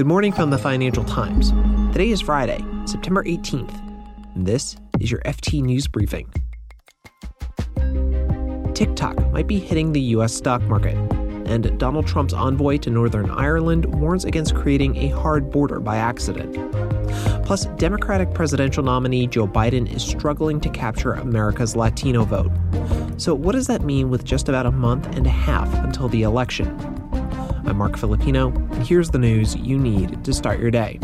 Good morning from the Financial Times. Today is Friday, September 18th. And this is your FT News Briefing. TikTok might be hitting the US stock market, and Donald Trump's envoy to Northern Ireland warns against creating a hard border by accident. Plus, Democratic presidential nominee Joe Biden is struggling to capture America's Latino vote. So, what does that mean with just about a month and a half until the election? I'm Marc Filippino, and here's the news you need to start your day.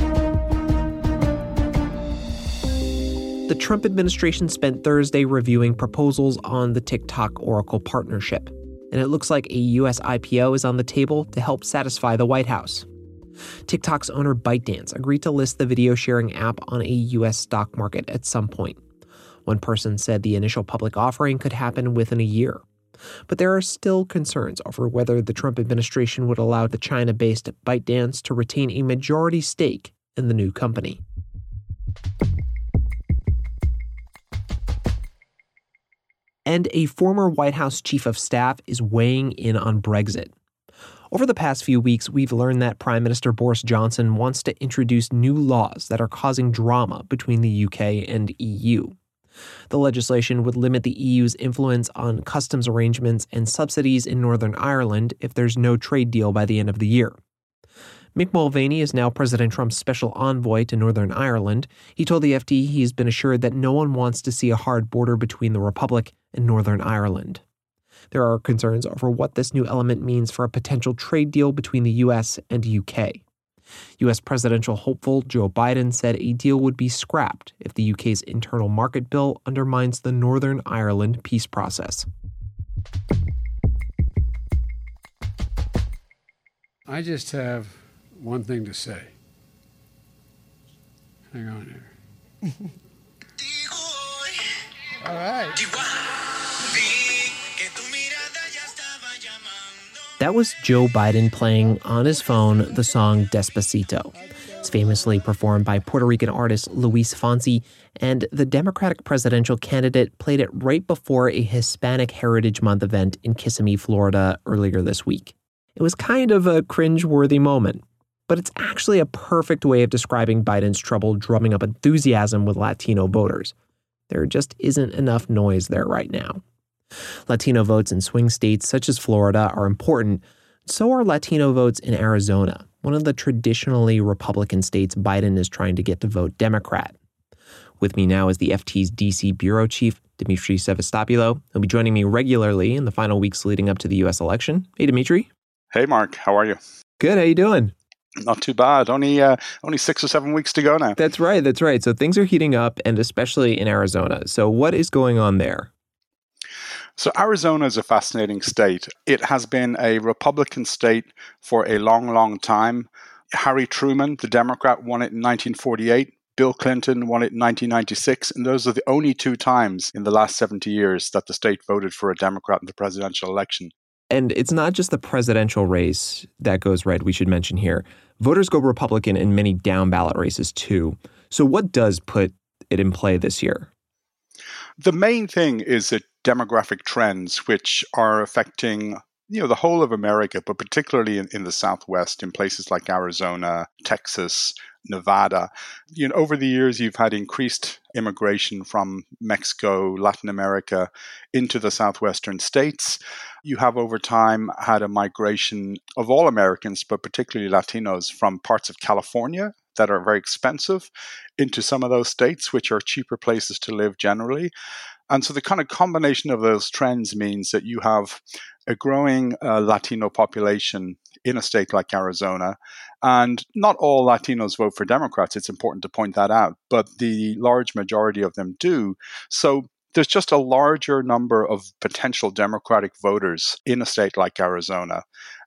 The Trump administration spent Thursday reviewing proposals on the TikTok Oracle partnership, and it looks like a U.S. IPO is on the table to help satisfy the White House. TikTok's owner ByteDance agreed to list the video sharing app on a U.S. stock market at some point. One person said the initial public offering could happen within a year. But there are still concerns over whether the Trump administration would allow the China based ByteDance to retain a majority stake in the new company. And a former White House chief of staff is weighing in on Brexit. Over the past few weeks, we've learned that Prime Minister Boris Johnson wants to introduce new laws that are causing drama between the UK and EU. The legislation would limit the EU's influence on customs arrangements and subsidies in Northern Ireland if there's no trade deal by the end of the year. Mick Mulvaney is now President Trump's special envoy to Northern Ireland. He told the FT he's been assured that no one wants to see a hard border between the Republic and Northern Ireland. There are concerns over what this new element means for a potential trade deal between the U.S. and UK. U.S. presidential hopeful Joe Biden said a deal would be scrapped if the UK's internal market bill undermines the Northern Ireland peace process. I just have one thing to say. Hang on here. All right. That was Joe Biden playing on his phone the song Despacito. It's famously performed by Puerto Rican artist Luis Fonsi, and the Democratic presidential candidate played it right before a Hispanic Heritage Month event in Kissimmee, Florida earlier this week. It was kind of a cringe-worthy moment, but it's actually a perfect way of describing Biden's trouble drumming up enthusiasm with Latino voters. There just isn't enough noise there right now. Latino votes in swing states such as Florida are important. So are Latino votes in Arizona, one of the traditionally Republican states Biden is trying to get to vote Democrat. With me now is the FT's DC bureau chief, Demetri Sevastopulo. He'll be joining me regularly in the final weeks leading up to the U.S. election. Hey, Demetri. Hey, Mark. How are you? Good. How you doing? Not too bad. Only uh, only six or seven weeks to go now. That's right. That's right. So things are heating up, and especially in Arizona. So what is going on there? So, Arizona is a fascinating state. It has been a Republican state for a long, long time. Harry Truman, the Democrat, won it in 1948. Bill Clinton won it in 1996. And those are the only two times in the last 70 years that the state voted for a Democrat in the presidential election. And it's not just the presidential race that goes red, we should mention here. Voters go Republican in many down ballot races too. So, what does put it in play this year? The main thing is that demographic trends which are affecting you know the whole of America, but particularly in, in the Southwest, in places like Arizona, Texas, Nevada. You know, over the years, you've had increased immigration from Mexico, Latin America, into the southwestern states. You have over time had a migration of all Americans, but particularly Latinos, from parts of California that are very expensive into some of those states, which are cheaper places to live generally. And so the kind of combination of those trends means that you have a growing uh, Latino population in a state like Arizona. And not all Latinos vote for Democrats. It's important to point that out. But the large majority of them do. So there's just a larger number of potential Democratic voters in a state like Arizona.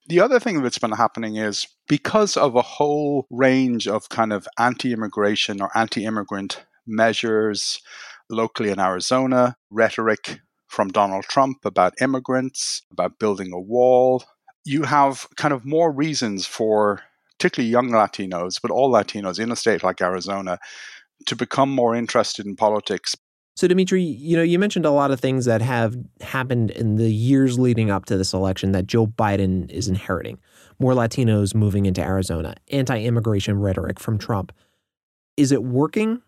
The other thing that's been happening is because of a whole range of kind of anti immigration or anti immigrant measures, locally in Arizona, rhetoric from Donald Trump about immigrants, about building a wall. You have kind of more reasons for particularly young Latinos, but all Latinos in a state like Arizona, to become more interested in politics. So, Demetri, you know, you mentioned a lot of things that have happened in the years leading up to this election that Joe Biden is inheriting. More Latinos moving into Arizona, anti immigration rhetoric from Trump. Is it working?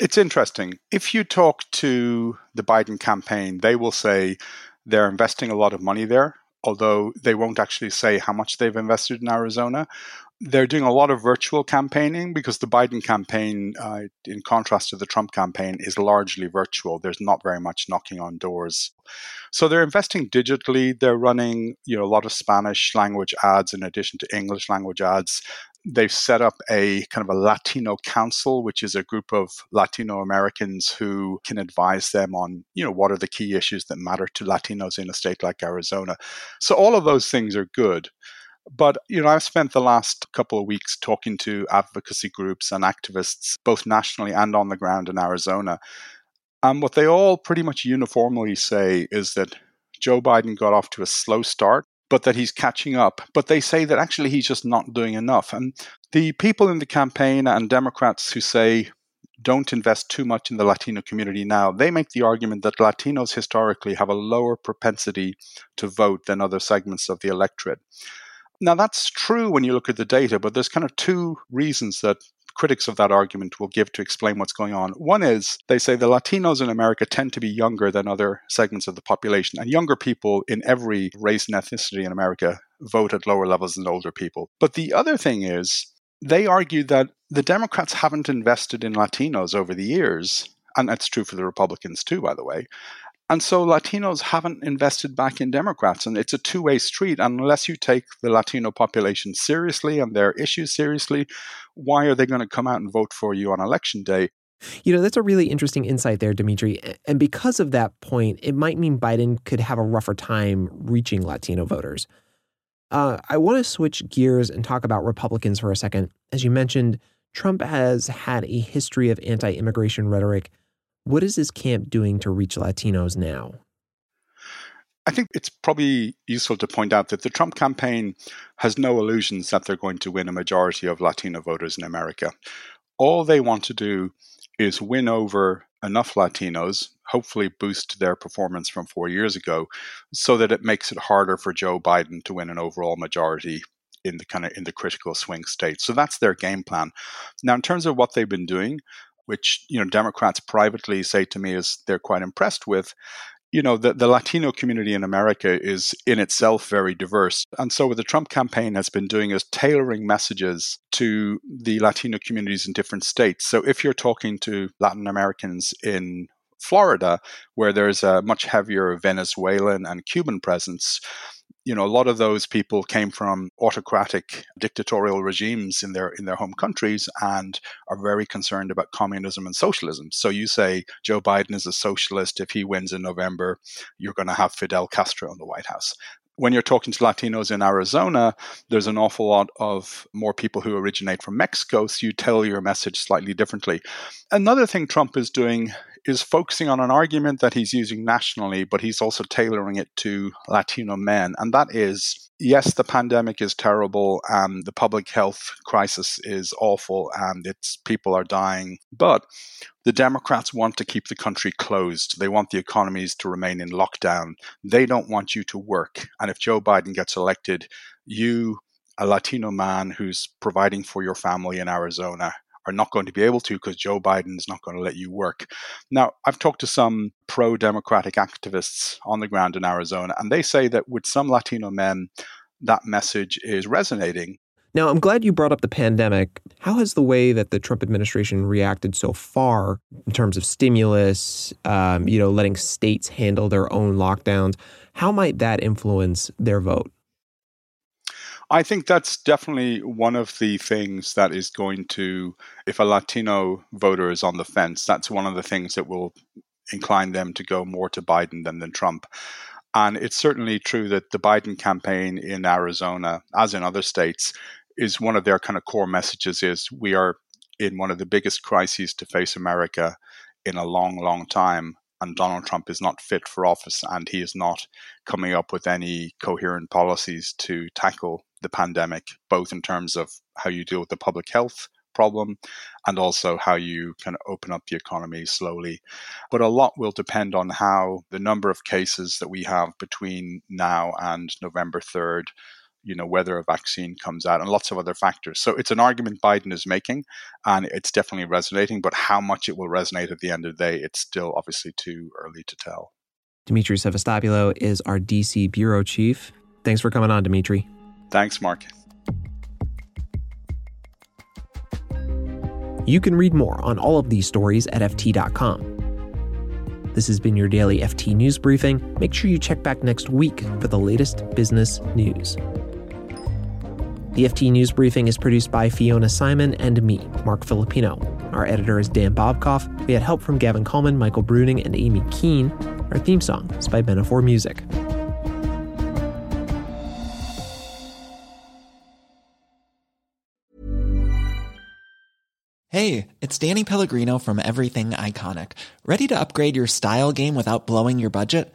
It's interesting. If you talk to the Biden campaign, they will say they're investing a lot of money there, although they won't actually say how much they've invested in Arizona they're doing a lot of virtual campaigning because the Biden campaign, uh, in contrast to the Trump campaign, is largely virtual. There's not very much knocking on doors. So they're investing digitally. They're running, you know, a lot of Spanish language ads in addition to English language ads. They've set up a kind of a Latino council, which is a group of Latino Americans who can advise them on, you know, what are the key issues that matter to Latinos in a state like Arizona. So all of those things are good. But, you know, I've spent the last couple of weeks talking to advocacy groups and activists, both nationally and on the ground in Arizona. And what they all pretty much uniformly say is that Joe Biden got off to a slow start, but that he's catching up. But they say that actually he's just not doing enough. And the people in the campaign and Democrats who say, don't invest too much in the Latino community now, they make the argument that Latinos historically have a lower propensity to vote than other segments of the electorate. Now, that's true when you look at the data, but there's kind of two reasons that critics of that argument will give to explain what's going on. One is they say the Latinos in America tend to be younger than other segments of the population, and younger people in every race and ethnicity in America vote at lower levels than older people. But the other thing is they argue that the Democrats haven't invested in Latinos over the years. And that's true for the Republicans too, by the way. And so Latinos haven't invested back in Democrats. And it's a two way street. Unless you take the Latino population seriously and their issues seriously, why are they going to come out and vote for you on election day? You know, that's a really interesting insight there, Demetri. And because of that point, it might mean Biden could have a rougher time reaching Latino voters. Uh, I want to switch gears and talk about Republicans for a second. As you mentioned, Trump has had a history of anti immigration rhetoric what is his camp doing to reach Latinos now? I think it's probably useful to point out that the Trump campaign has no illusions that they're going to win a majority of Latino voters in America. All they want to do is win over enough Latinos, hopefully boost their performance from four years ago, so that it makes it harder for Joe Biden to win an overall majority in the kind of in the critical swing states. So that's their game plan. Now, in terms of what they've been doing, which you know Democrats privately say to me is they're quite impressed with. You know, the, the Latino community in America is in itself very diverse. And so what the Trump campaign has been doing is tailoring messages to the Latino communities in different states. So if you're talking to Latin Americans in Florida, where there's a much heavier Venezuelan and Cuban presence, you know, a lot of those people came from autocratic dictatorial regimes in their in their home countries and are very concerned about communism and socialism. So you say Joe Biden is a socialist. If he wins in November, you're going to have Fidel Castro in the White House when you're talking to Latinos in Arizona, there's an awful lot of more people who originate from Mexico, so you tell your message slightly differently. Another thing Trump is doing is focusing on an argument that he's using nationally, but he's also tailoring it to Latino men. And that is yes, the pandemic is terrible and the public health crisis is awful and it's people are dying. But the Democrats want to keep the country closed. They want the economies to remain in lockdown. They don't want you to work. And if Joe Biden gets elected, you, a Latino man who's providing for your family in Arizona, are not going to be able to because Joe Biden is not going to let you work. Now, I've talked to some pro democratic activists on the ground in Arizona, and they say that with some Latino men, that message is resonating. Now, I'm glad you brought up the pandemic. How has the way that the Trump administration reacted so far in terms of stimulus, um, you know, letting states handle their own lockdowns, how might that influence their vote? I think that's definitely one of the things that is going to, if a Latino voter is on the fence, that's one of the things that will incline them to go more to Biden than, than Trump. And it's certainly true that the Biden campaign in Arizona, as in other states, is one of their kind of core messages is we are in one of the biggest crises to face America in a long, long time and Donald Trump is not fit for office and he is not coming up with any coherent policies to tackle the pandemic, both in terms of how you deal with the public health problem and also how you can open up the economy slowly. But a lot will depend on how the number of cases that we have between now and November 3rd you know whether a vaccine comes out and lots of other factors so it's an argument biden is making and it's definitely resonating but how much it will resonate at the end of the day it's still obviously too early to tell Demetri Sevastopulo is our dc bureau chief thanks for coming on demetri thanks mark You can read more on all of these stories at FT.com. This has been your daily FT News Briefing. Make sure you check back next week for the latest business news. The FT News Briefing is produced by Fiona Symon and me, Marc Filippino. Our editor is Dan Bobkoff. We had help from Gavin Kallmann, Michael Bruning, and Amy Keene. Our theme song is by Metaphor Music. Hey, it's Danny Pellegrino from Everything Iconic. Ready to upgrade your style game without blowing your budget?